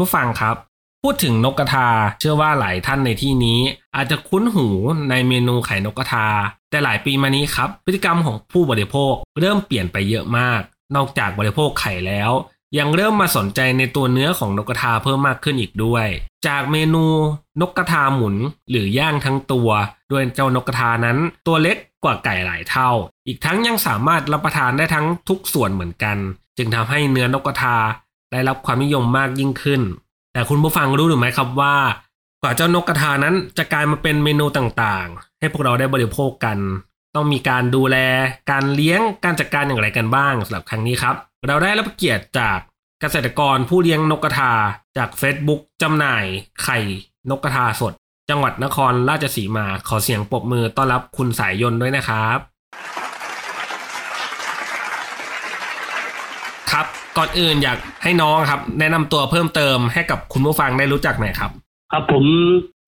ผู้ฟังครับ พูดถึงนกกระทาเชื่อว่าหลายท่านในที่นี้ อาจจะคุ้นหูในเมนูไข่นกกระทา แต่หลายปีมานี้ครับ พฤติกรรมของผู้บริโภคเริ่มเปลี่ยนไปเยอะมาก นอกจากบริโภคไข่แล้ว ยังเริ่มมาสนใจในตัวเนื้อของนกกระทาเพิ่มมากขึ้นอีกด้วย จากเมนูนกกระทาหมุนหรือย่างทั้งตัวโดยเจ้านกกระทานั้น ตัวเล็กกว่าไก่หลายเท่า อีกทั้งยังสามารถรับประทานได้ทั้งทุกส่วนเหมือนกัน จึงทำให้เนื้อนกกระทา ได้รับความนิยมมากยิ่งขึ้น แต่คุณผู้ฟังรู้หรือไม่ครับว่ากว่าเจ้านกกระทานั้นจะกลายมาเป็นเมนูต่างๆ ให้พวกเราได้บริโภคกัน ต้องมีการดูแล การเลี้ยงการจัดการอย่างไรกันบ้างสำหรับครั้งนี้ครับ เราได้รับเกียรติจากเกษตรกรผู้เลี้ยงนกกระทาจาก Facebook จำหน่ายไข่นกกระทาสด จังหวัดนครราชสีมาขอเสียงปรบมือต้อนรับคุณสายยนต์ด้วยนะครับ ครับ ก่อนอื่นอยากให้น้องครับ แนะนำตัวเพิ่มเติมให้กับคุณผู้ฟังได้รู้จักหน่อยครับ ครับผม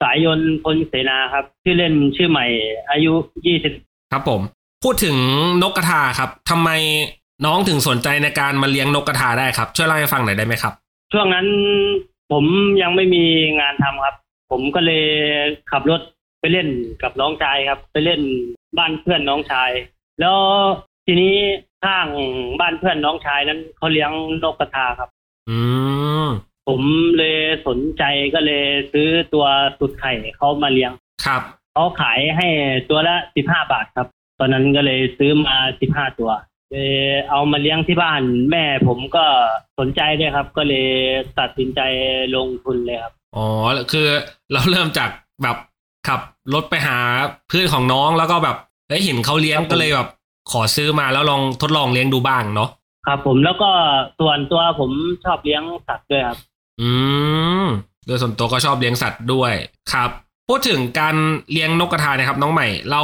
สายยนต์พลเสนาครับ ชื่อเล่นชื่อใหม่ อายุยี่สิบครับผม พูดถึงนกกระทาครับทำไมน้องถึงสนใจในการมาเลี้ยงนกกระทาได้ครับ ช่วยเล่าให้ฟังหน่อยได้ไหมครับ ช่วงนั้นผมยังไม่มีงานทำครับ ผมก็เลยขับรถไปเล่นกับน้องชายครับ ไปเล่นบ้านเพื่อนน้องชาย แล้ว ทีนี้ข้างบ้านเพื่อนน้องชายนั้นเขาเลี้ยงนกกระทาครับ อืมผมเลยสนใจก็เลยซื้อตัวสุดไข่เขามาเลี้ยงครับเขาขายให้ตัวละสิบห้าบาทครับ ตอนนั้นก็เลยซื้อมาสิบห้าตัวเลยเอามาเลี้ยงที่บ้าน แม่ผมก็สนใจด้วยครับ ก็เลยตัดสินใจลงทุนเลยครับอ๋อคือเราเริ่มจากแบบขับรถไปหาเพื่อนของน้องแล้วก็แบบได้ยเห็นเขาเลี้ยงครับผมก็เลยแบบ ขอซื้อมาแล้วลองทดลองเลี้ยงดูบ้างเนาะครับ ผมแล้วก็ส่วนตัวผมชอบเลี้ยงสัตว์ด้วยครับ อืมโดยส่วนตัวก็ชอบเลี้ยงสัตว์ด้วยครับ พูดถึงการเลี้ยงนกกระทาเนะครับ น้องใหม่ เรา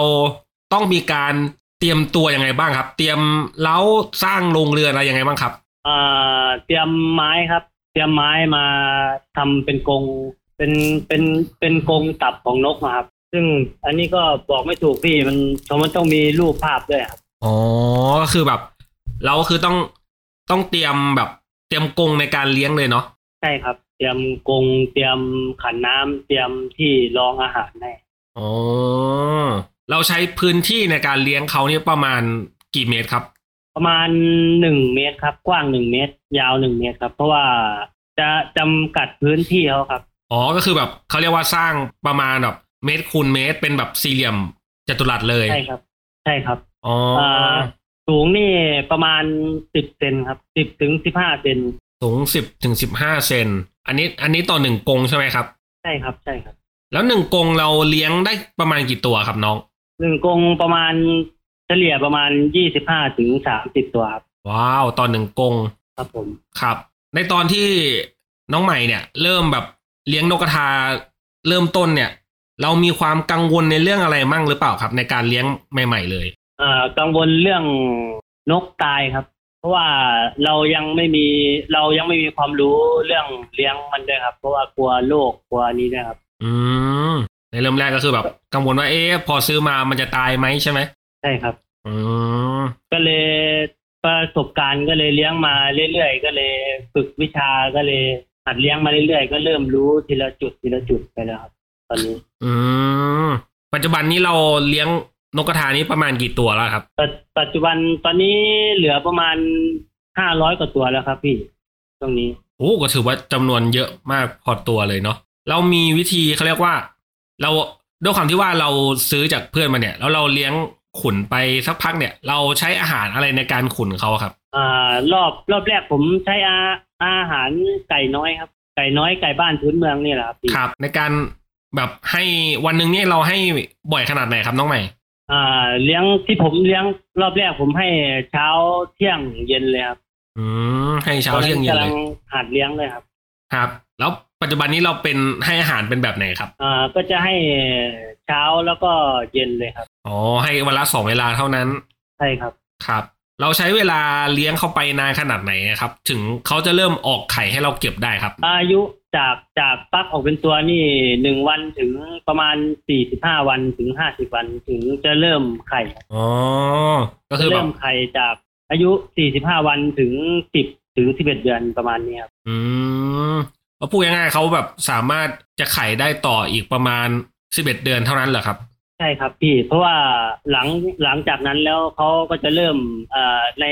ต้องมีการเตรียมตัวยังไงบ้างครับ เตรียมเล้าสร้างโรงเรือนอะไรยังไงบ้างครับอ่าเตรียมไม้ครับ เตรียมไม้มาทำเป็นกรงเป็นเป็นเป็นกรงตับของนกนะครับ ซึ่งอันนี้ก็บอกไม่ถูกพี่มันมันต้องมีรูปภาพด้วยครับ อ๋อก็คือแบบ เราก็คือต้องต้องเตรียมแบบเตรียมกรงในการเลี้ยงเลยเนาะใช่ครับ เตรียมกรงเตรียมขันน้ำเตรียมที่รองอาหารให้อ๋อเราใช้พื้นที่ในการเลี้ยงเขาเนี่ยประมาณกี่เมตรครับ ประมาณหนึ่งเมตรครับ กว้างหนึ่งเมตร ยาวหนึ่งเมตรครับ เพราะว่าจะจำกัดพื้นที่เขาครับอ๋อก็คือแบบเขาเรียกว่าสร้างประมาณแบบเมตรคูณเมตรเป็นแบบสี่เหลี่ยมจัตุรัสเลยใช่ครับ ใช่ครับ อ๋อออ่าสูงนี่ประมาณสิบเซนครับสิบถึงสิบห้าเซนสูงสิบถึงสิบห้าเซนอันนี้อันนี้ต่อหนึ่งกรงใช่ไหมครับ ใช่ครับใช่ครับ แล้วหนึ่งกรงเราเลี้ยงได้ประมาณกี่ตัวครับน้องหนึ่งกรงประมาณเฉลี่ยประมาณยี่สิบห้าถึงสามสิบตัวครับว้าวต่อหนึ่งกรงครับผมครับ ในตอนที่น้องใหม่เนี่ย เริ่มแบบเลี้ยงนกกระทาเริ่มต้นเนี่ย เรามีความกังวลในเรื่องอะไรมั่งหรือเปล่าครับ ในการเลี้ยงใหม่ ๆ เลย อ่ากังวลเรื่องนกตายครับ เพราะว่าเรายังไม่มีเรายังไม่มีความรู้เรื่องเลี้ยงมันด้วยครับ เพราะว่ากลัวโรคกลัวนี้นะครับ อืมในเริ่มแรกก็คือแบบ กังวลว่าเอ๊ะพอซื้อมามันจะตายไหมใช่ไหมใช่ครับ อืมก็เลยประสบการณ์ก็เลยเลี้ยงมาเรื่อยๆก็เลยฝึกวิชาก็เลยหัดเลี้ยงมาเรื่อยๆก็เริ่มรู้ทีละจุดทีละจุดไปแล้วครับ ตอนนี้ อืมปัจจุบันนี้เราเลี้ยง นกกระทานี้ประมาณกี่ตัวแล้วครับปัจปัจจุบันตอนนี้เหลือประมาณห้าร้อยกว่าตัวแล้วครับ พี่ ตรงนี้โอ้ก็ถือว่าจำนวนเยอะมากพอตัวเลยเนาะเรามีวิธีเขาเรียกว่า เราด้วยความที่ว่าเราซื้อจากเพื่อนมาเนี่ย แล้วเราเลี้ยงขุนไปสักพักเนี่ย เราใช้อาหารอะไรในการขุนเขาครับ อ่ารอบรอบแรกผมใช้อาอาหารไก่น้อยครับ ไก่น้อยไก่บ้านพื้นเมืองนี่แหละครับพี่ครับ ในการแบบให้วันหนึ่งเนี่ยเราให้บ่อยขนาดไหนครับน้องใหม่ อ่า เลี้ยงที่ผมเลี้ยงรอบแรกผมให้เช้าเที่ยงเย็นเลยครับ อืมให้เช้าเที่ยงเย็นกำเลลัยงหัดเลี้ยงเลยครับ ครับ แล้วปัจจุบันนี้เราเป็นให้อาหารเป็นแบบไหนครับ อ่า ก็จะให้เช้าแล้วก็เย็นเลยครับ อ๋อ ให้วันละสองเวลาเท่านั้น ใช่ครับ ครับ เราใช้เวลาเลี้ยงเขาไปนานขนาดไหนครับ ถึงเขาจะเริ่มออกไข่ให้เราเก็บได้ครับ อายุจากจากฟักออกเป็นตัวนี่หนึ่งวันถึงประมาณสี่สิบห้าวันถึงห้าสิบวันถึงจะเริ่มไข่อ๋อก็คือแบเริ่บมไข่จากอายุสี่สิบห้าวันถึงสิบถึงสิบเอ็ดเดือนประมาณนี้ครับอืมก็พูดง่ายๆเขาแบบสามารถจะไข่ได้ต่ออีกประมาณสิบเอ็ดเดือนเท่านั้นเหรอครับ ใช่ครับพี่ เพราะว่าหลังหลังจากนั้นแล้วเขาก็จะเริ่มเอ่อใน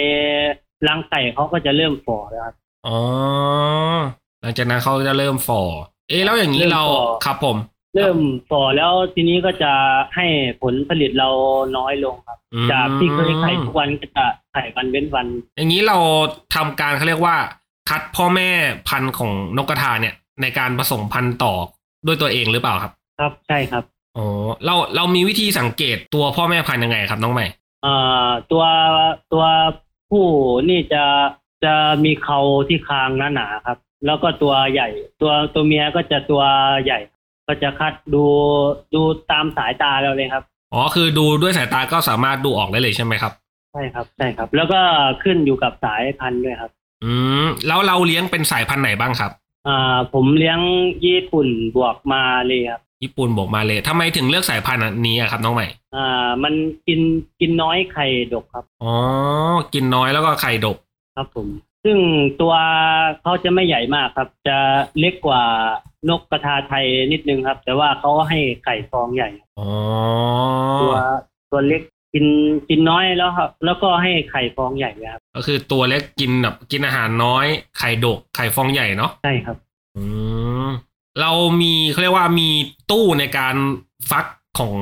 รังไก่เขาก็จะเริ่มฝ่อแล้วครับ อ๋อ หลังจากนั้นเขาจะเริ่มฝ่อ เอ๊ะแล้วอย่างนี้เราเริ่มฝ่อ ครับผม เริ่มฝ่อแล้วทีนี้ก็จะให้ผลผลิตเราน้อยลงครับ อืม จากที่เคยไข่ทุกวันก็จะไข่วันเว้นวัน อย่างนี้เราทำการเขาเรียกว่า คัดพ่อแม่พันธุ์ของนกกระทาเนี่ย ในการผสมพันธุ์ต่อด้วยตัวเองหรือเปล่าครับ ครับใช่ครับ อ๋อเราเรามีวิธีสังเกตตัวพ่อแม่พันธุ์ยังไงครับน้องใหม่เอ่อตัวตัวผู้นี่จะจะมีเขาที่คางหนาๆครับ แล้วก็ตัวใหญ่ ตัวตัวเมียก็จะตัวใหญ่ ก็จะคัดดูดูตามสายตาเราเลยครับอ๋อคือดูด้วยสายตาก็สามารถดูออกได้เลยใช่ไหมครับใช่ครับใช่ครับ แล้วก็ขึ้นอยู่กับสายพันธุ์ด้วยครับ อืมแล้วเราเลี้ยงเป็นสายพันธุ์ไหนบ้างครับ อ่า ผมเลี้ยงญี่ปุ่นบวกมาเลยครับ ญี่ปุ่นบอกมาเลยทำไมถึงเลือกสายพันธุ์นี้อะครับ น้องใหม่ อ่า มันกินกินน้อยไข่ดกครับ อ๋อ กินน้อยแล้วก็ไข่ดก ครับผม ซึ่งตัวเขาจะไม่ใหญ่มากครับ จะเล็กกว่านกกระทาไทยนิดนึงครับ แต่ว่าเขาให้ไข่ฟองใหญ่ครับอ๋อ ตัวตัวเล็กกินกินน้อยแล้วครับ แล้วก็ให้ไข่ฟองใหญ่ครับ ก็คือตัวเล็กกินแบบกินอาหารน้อย ไข่ดก ไข่ฟองใหญ่เนาะ ใช่ครับ อืม เรามีเขาเรียกว่ามีตู้ในการฟักของ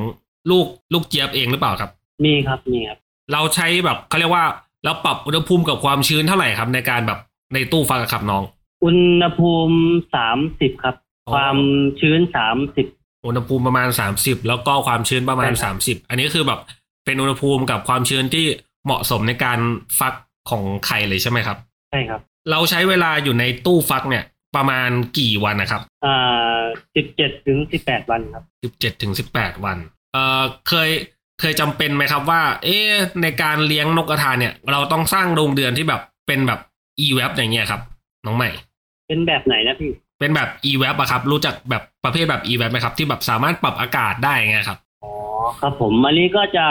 ลูกลูกเจี๊ยบเองหรือเปล่าครับ มีครับมีครับ เราใช้แบบเขาเรียกว่าเราปรับอุณหภูมิกับความชื้นเท่าไหร่ครับ ในการแบบในตู้ฟักอะครับน้อง อุณหภูมิสามสิบครับอ๋อความชื้นสามสิบอุณหภูมิประมาณ30แล้วก็ความชื้นประมาณใช่ครับ30อันนี้คือแบบเป็นอุณหภูมิกับความชื้นที่เหมาะสมในการฟักของไข่เลยใช่ไหมครับ ใช่ครับ เราใช้เวลาอยู่ในตู้ฟักเนี่ย ประมาณกี่วันนะครับอ่าสิบเจ็ดถึงสิบแปดวันครับ17ถึง18วันเอ่อเคยเคยจำเป็นไหมครับว่า เอ๊ะในการเลี้ยงนกกระทาเนี่ย เราต้องสร้างโรงเรือนที่แบบเป็นแบบ e-web อย่างเงี้ยครับ น้องใหม่ เป็นแบบไหนนะพี่ เป็นแบบ e-web อะครับ รู้จักแบบประเภทแบบ e-web ไหมครับ ที่แบบสามารถปรับอากาศได้ไงยครับอ๋อครับผมอันนี้ก็จะ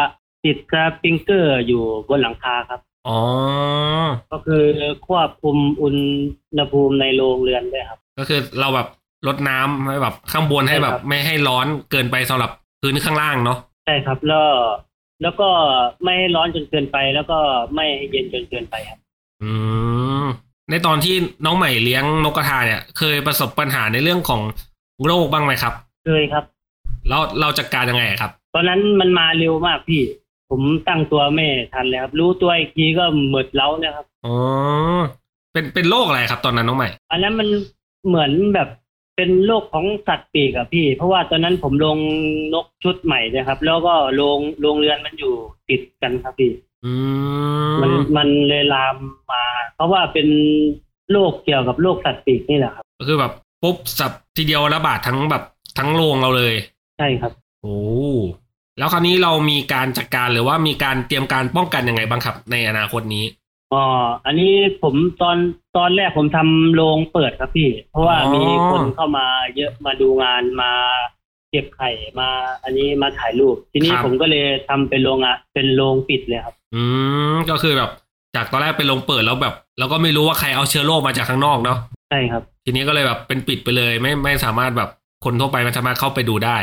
ติดสปริงเกอร์อยู่บนหลังคาครับ อ๋อ ก็คือควบคุมอุณหภูมิในโรงเรือนด้วยครับ ก็คือเราแบบลดน้ำให้แบบข้างบนให้แบบใช่ครับไม่ให้ร้อนเกินไปสำหรับพื้นข้างล่างเนาะใช่ครับแล้วแล้วก็ไม่ให้ร้อนจนเกินไป แล้วก็ไม่ให้เย็นจนเกินไปครับ อืมในตอนที่น้องใหม่เลี้ยงนกกระทาเนี่ย เคยประสบปัญหาในเรื่องของโรคบ้างไหมครับ เคยครับ แล้วเราจัดการยังไงครับ ตอนนั้นมันมาเร็วมากพี่ ผมตั้งตัวไม่ทันเลยครับ รู้ตัวอีกทีก็หมดเล้าเนะครับอ๋อเป็นเป็นโรคอะไรครับ ตอนนั้นน้องใหม่ อันนั้นมันเหมือนแบบเป็นโรคของสัตว์ปีกอะพี่ เพราะว่าตอนนั้นผมลงนกชุดใหม่นะครับ แล้วก็โรงโรงเรือนมันอยู่ติดกันครับพี่อืมันมมันเลยลามมา เพราะว่าเป็นโรคเกี่ยวกับโรคสัตว์ปีกนี่แหละครับ ก็คือแบบปุ๊บสับทีเดียวระบาดทั้งแบบทั้งโรงเราเลย ใช่ครับ โอ้ แล้วคราวนี้เรามีการจัดการหรือว่ามีการเตรียมการป้องกันยังไงบ้างครับ ในอนาคตนี้อ๋ออันนี้ผมตอนตอนแรกผมทำโรงเปิดครับพี่ เพราะว่าอ๋อมีคนเข้ามาเยอะมาดูงานมาเก็บไข่มา อันนี้มาถ่ายรูป ทีนี้ผมก็เลยทำเป็นโรงอะเป็นโรงปิดเลยครับ อืมก็คือแบบ จากตอนแรกเป็นโรงเปิดแล้วแบบเราก็ไม่รู้ว่าใครเอาเชื้อโรคมาจากข้างนอกเนาะใช่ครับ ทีนี้ก็เลยแบบเป็นปิดไปเลย ไม่ไม่สามารถแบบคนทั่วไปมันสามารถเข้าไปดูได้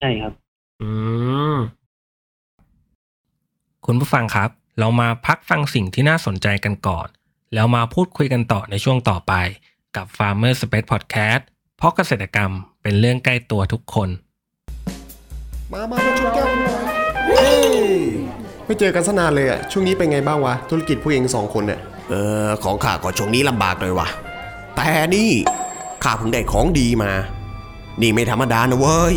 ใช่ครับ อืม คุณผู้ฟังครับ เรามาพักฟังสิ่งที่น่าสนใจกันก่อน แล้วมาพูดคุยกันต่อในช่วงต่อไป กับ Farmer Space Podcast เพราะเกษตรกรรมเป็นเรื่องใกล้ตัวทุกคน มามามาชนแก้วกันหน่อยเฮ้ยไม่เจอกันสนานเลยอะช่วงนี้เป็นไงบ้างวะ ธุรกิจผู้เองสองคนเนี่ย เออ ของข้าก็ช่วงนี้ลำบากหน่อยวะแต่นี่ข้าเพิ่งได้ของดีมา นี่ไม่ธรรมดานะเว้ย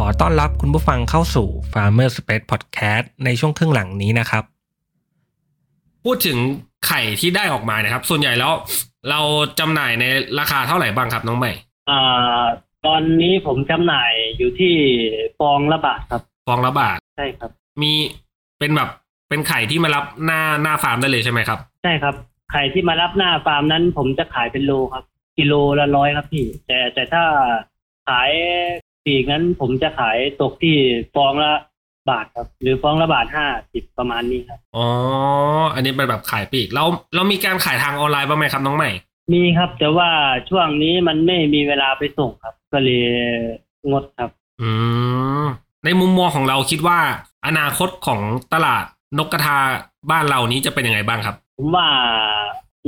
ขอต้อนรับคุณผู้ฟังเข้าสู่ Farmer Space Podcast ในช่วงครึ่งหลังนี้นะครับ พูดถึงไข่ที่ได้ออกมานะครับ ส่วนใหญ่แล้วเราจำหน่ายในราคาเท่าไหร่บ้างครับน้องใหม่อ่าตอนนี้ผมจำหน่ายอยู่ที่ฟองละบาทครับฟองละบาทใช่ครับ มีเป็นแบบเป็นไข่ที่มารับหน้าหน้าฟาร์มได้เลยใช่ไหมครับ ใช่ครับ ไข่ที่มารับหน้าฟาร์มนั้น ผมจะขายเป็นโลครับ กิโลละร้อยครับพี่ แต่แต่ถ้าขาย ปลีกนั้นผมจะขายตกที่ฟองละบาทครับ หรือฟองละบาทห้าสิบประมาณนี้ครับ อ๋อ อันนี้เป็นแบบขายปลีกเราเรามีการขายทางออนไลน์บ้างไหมครับน้องใหม่ มีครับ แต่ว่าช่วงนี้มันไม่มีเวลาไปส่งครับ ก็เลยงดครับ อืม ในมุมมองของเราคิดว่าอนาคตของตลาดนกกระทาบ้านเรานี้จะเป็นยังไงบ้างครับ ผมว่า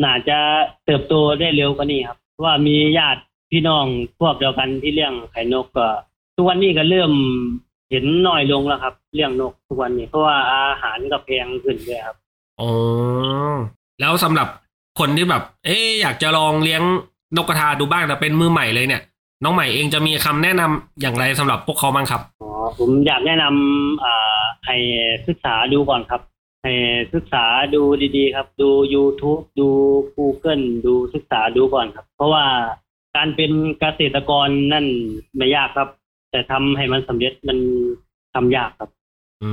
น่าจะเติบโตได้เร็วกว่านี้ครับเพราะว่ามีญาติพี่น้องพวกเดียวกันที่เลี้ยงไข่นกก็ ทุกวันนี้ก็เริ่มเห็นน้อยลงแล้วครับ เลี้ยงนกทุกวันนี้เพราะว่าอาหารก็แพงขึ้นเลยครับอ๋อแล้วสำหรับคนที่แบบ เอ๊ะอยากจะลองเลี้ยงนกกระทาดูบ้างแต่เป็นมือใหม่เลยเนี่ย น้องใหม่เองจะมีคำแนะนำอย่างไรสำหรับพวกเขาบ้างครับอ๋อผมอยากแนะนำอ่าให้ศึกษาดูก่อนครับให้ศึกษาดูดีๆ ครับ ดู YouTube ดู Google ดูศึกษาดูก่อนครับ เพราะว่าการเป็นเกษตรกรนั่นไม่ยากครับ แต่ทำให้มันสำเร็จมันทำยากครับ อื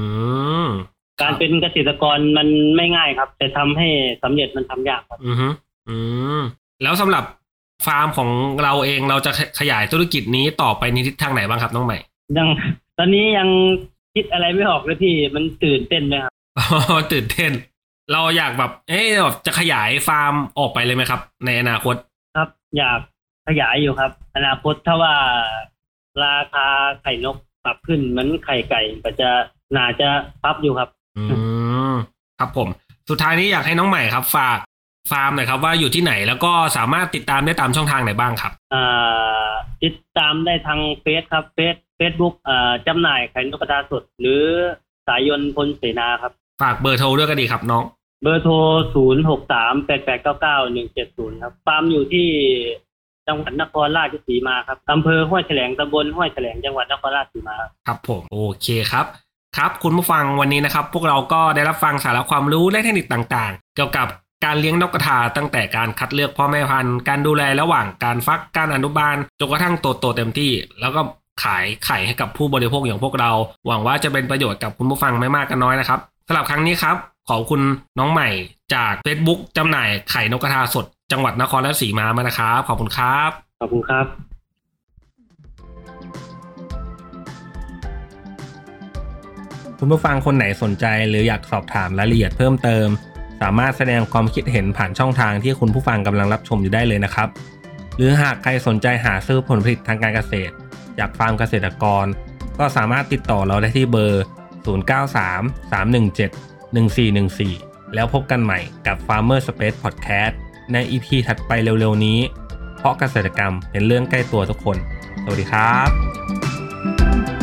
มการเป็นเกษตรกรมันไม่ง่ายครับ แต่ทำให้สำเร็จมันทำยากครับ อือฮึอืมแล้วสำหรับฟาร์มของเราเองเราจะขยายธุรกิจนี้ต่อไปในทิศทางไหนบ้างครับน้องใหม่ยังตอนนี้ยังคิดอะไรไม่ออกเลยพี่มันตื่นเต้นเลยครับอ๋อตื่นเต้น เราอยากแบบเอ๊ะแบบจะขยายฟาร์มออกไปเลยไหมครับ ในอนาคตครับ อยากขยายอยู่ครับ อนาคตถ้าว่า ราคาไข่นกปรับขึ้นเหมือนไข่ไก่ก็จะน่าจะปรับอยู่ครับ อืมครับผม สุดท้ายนี้อยากให้น้องใหม่ครับ ฝากฟาร์มหน่อยครับว่าอยู่ที่ไหนแล้วก็สามารถติดตามได้ตามช่องทางไหนบ้างครับอ่าติดตามได้ทางเฟซครับเฟซเฟซบุ๊กอ่าจำหน่ายไข่นกกระทาสด หรือสายยนต์พลเสนาครับ ฝากเบอร์โทรด้วยก็ดีครับน้อง เบอร์โทร0 6 3 8 8 9 9 1 7 0ครับฟาร์มอยู่ที่ จังหวัดนครราชสีมาครับอำเภอห้วยแถลงตำบลห้วยแถลงจังหวัดนครราชสีมาครับผมโอเคครับครับ คุณผู้ฟังวันนี้นะครับ พวกเราก็ได้รับฟังสาระความรู้และเทคนิคต่างๆ เกี่ยวกับการเลี้ยงนกกระทาตั้งแต่การคัดเลือกพ่อแม่พันธุ์ การดูแลระหว่างการฟักการอนุบาลจนกระทั่งโตโตเต็มที่ แล้วก็ขายไข่ให้กับผู้บริโภคอย่างพวกเรา หวังว่าจะเป็นประโยชน์กับคุณผู้ฟังไม่มากก็น้อยนะครับสำหรับครั้งนี้ครับ ขอบคุณน้องใหม่จาก Facebook จำหน่ายไข่นกกระทาสด จังหวัดนครราชสีมามานะครับ ขอบคุณครับ ขอบคุณครับคุณผู้ฟังคนไหนสนใจหรืออยากสอบถามรายละเอียดเพิ่มเติม สามารถแสดงความคิดเห็นผ่านช่องทางที่คุณผู้ฟังกำลังรับชมอยู่ได้เลยนะครับ หรือหากใครสนใจหาซื้อผลผลิตทางการเกษตร จากฟาร์มเกษตรกร ก็สามารถติดต่อเราได้ที่เบอร์ 0933171414 แล้วพบกันใหม่กับ Farmer Space Podcast ใน EP ถัดไปเร็วๆนี้ เพราะเกษตรกรรมเป็นเรื่องใกล้ตัวทุกคน สวัสดีครับ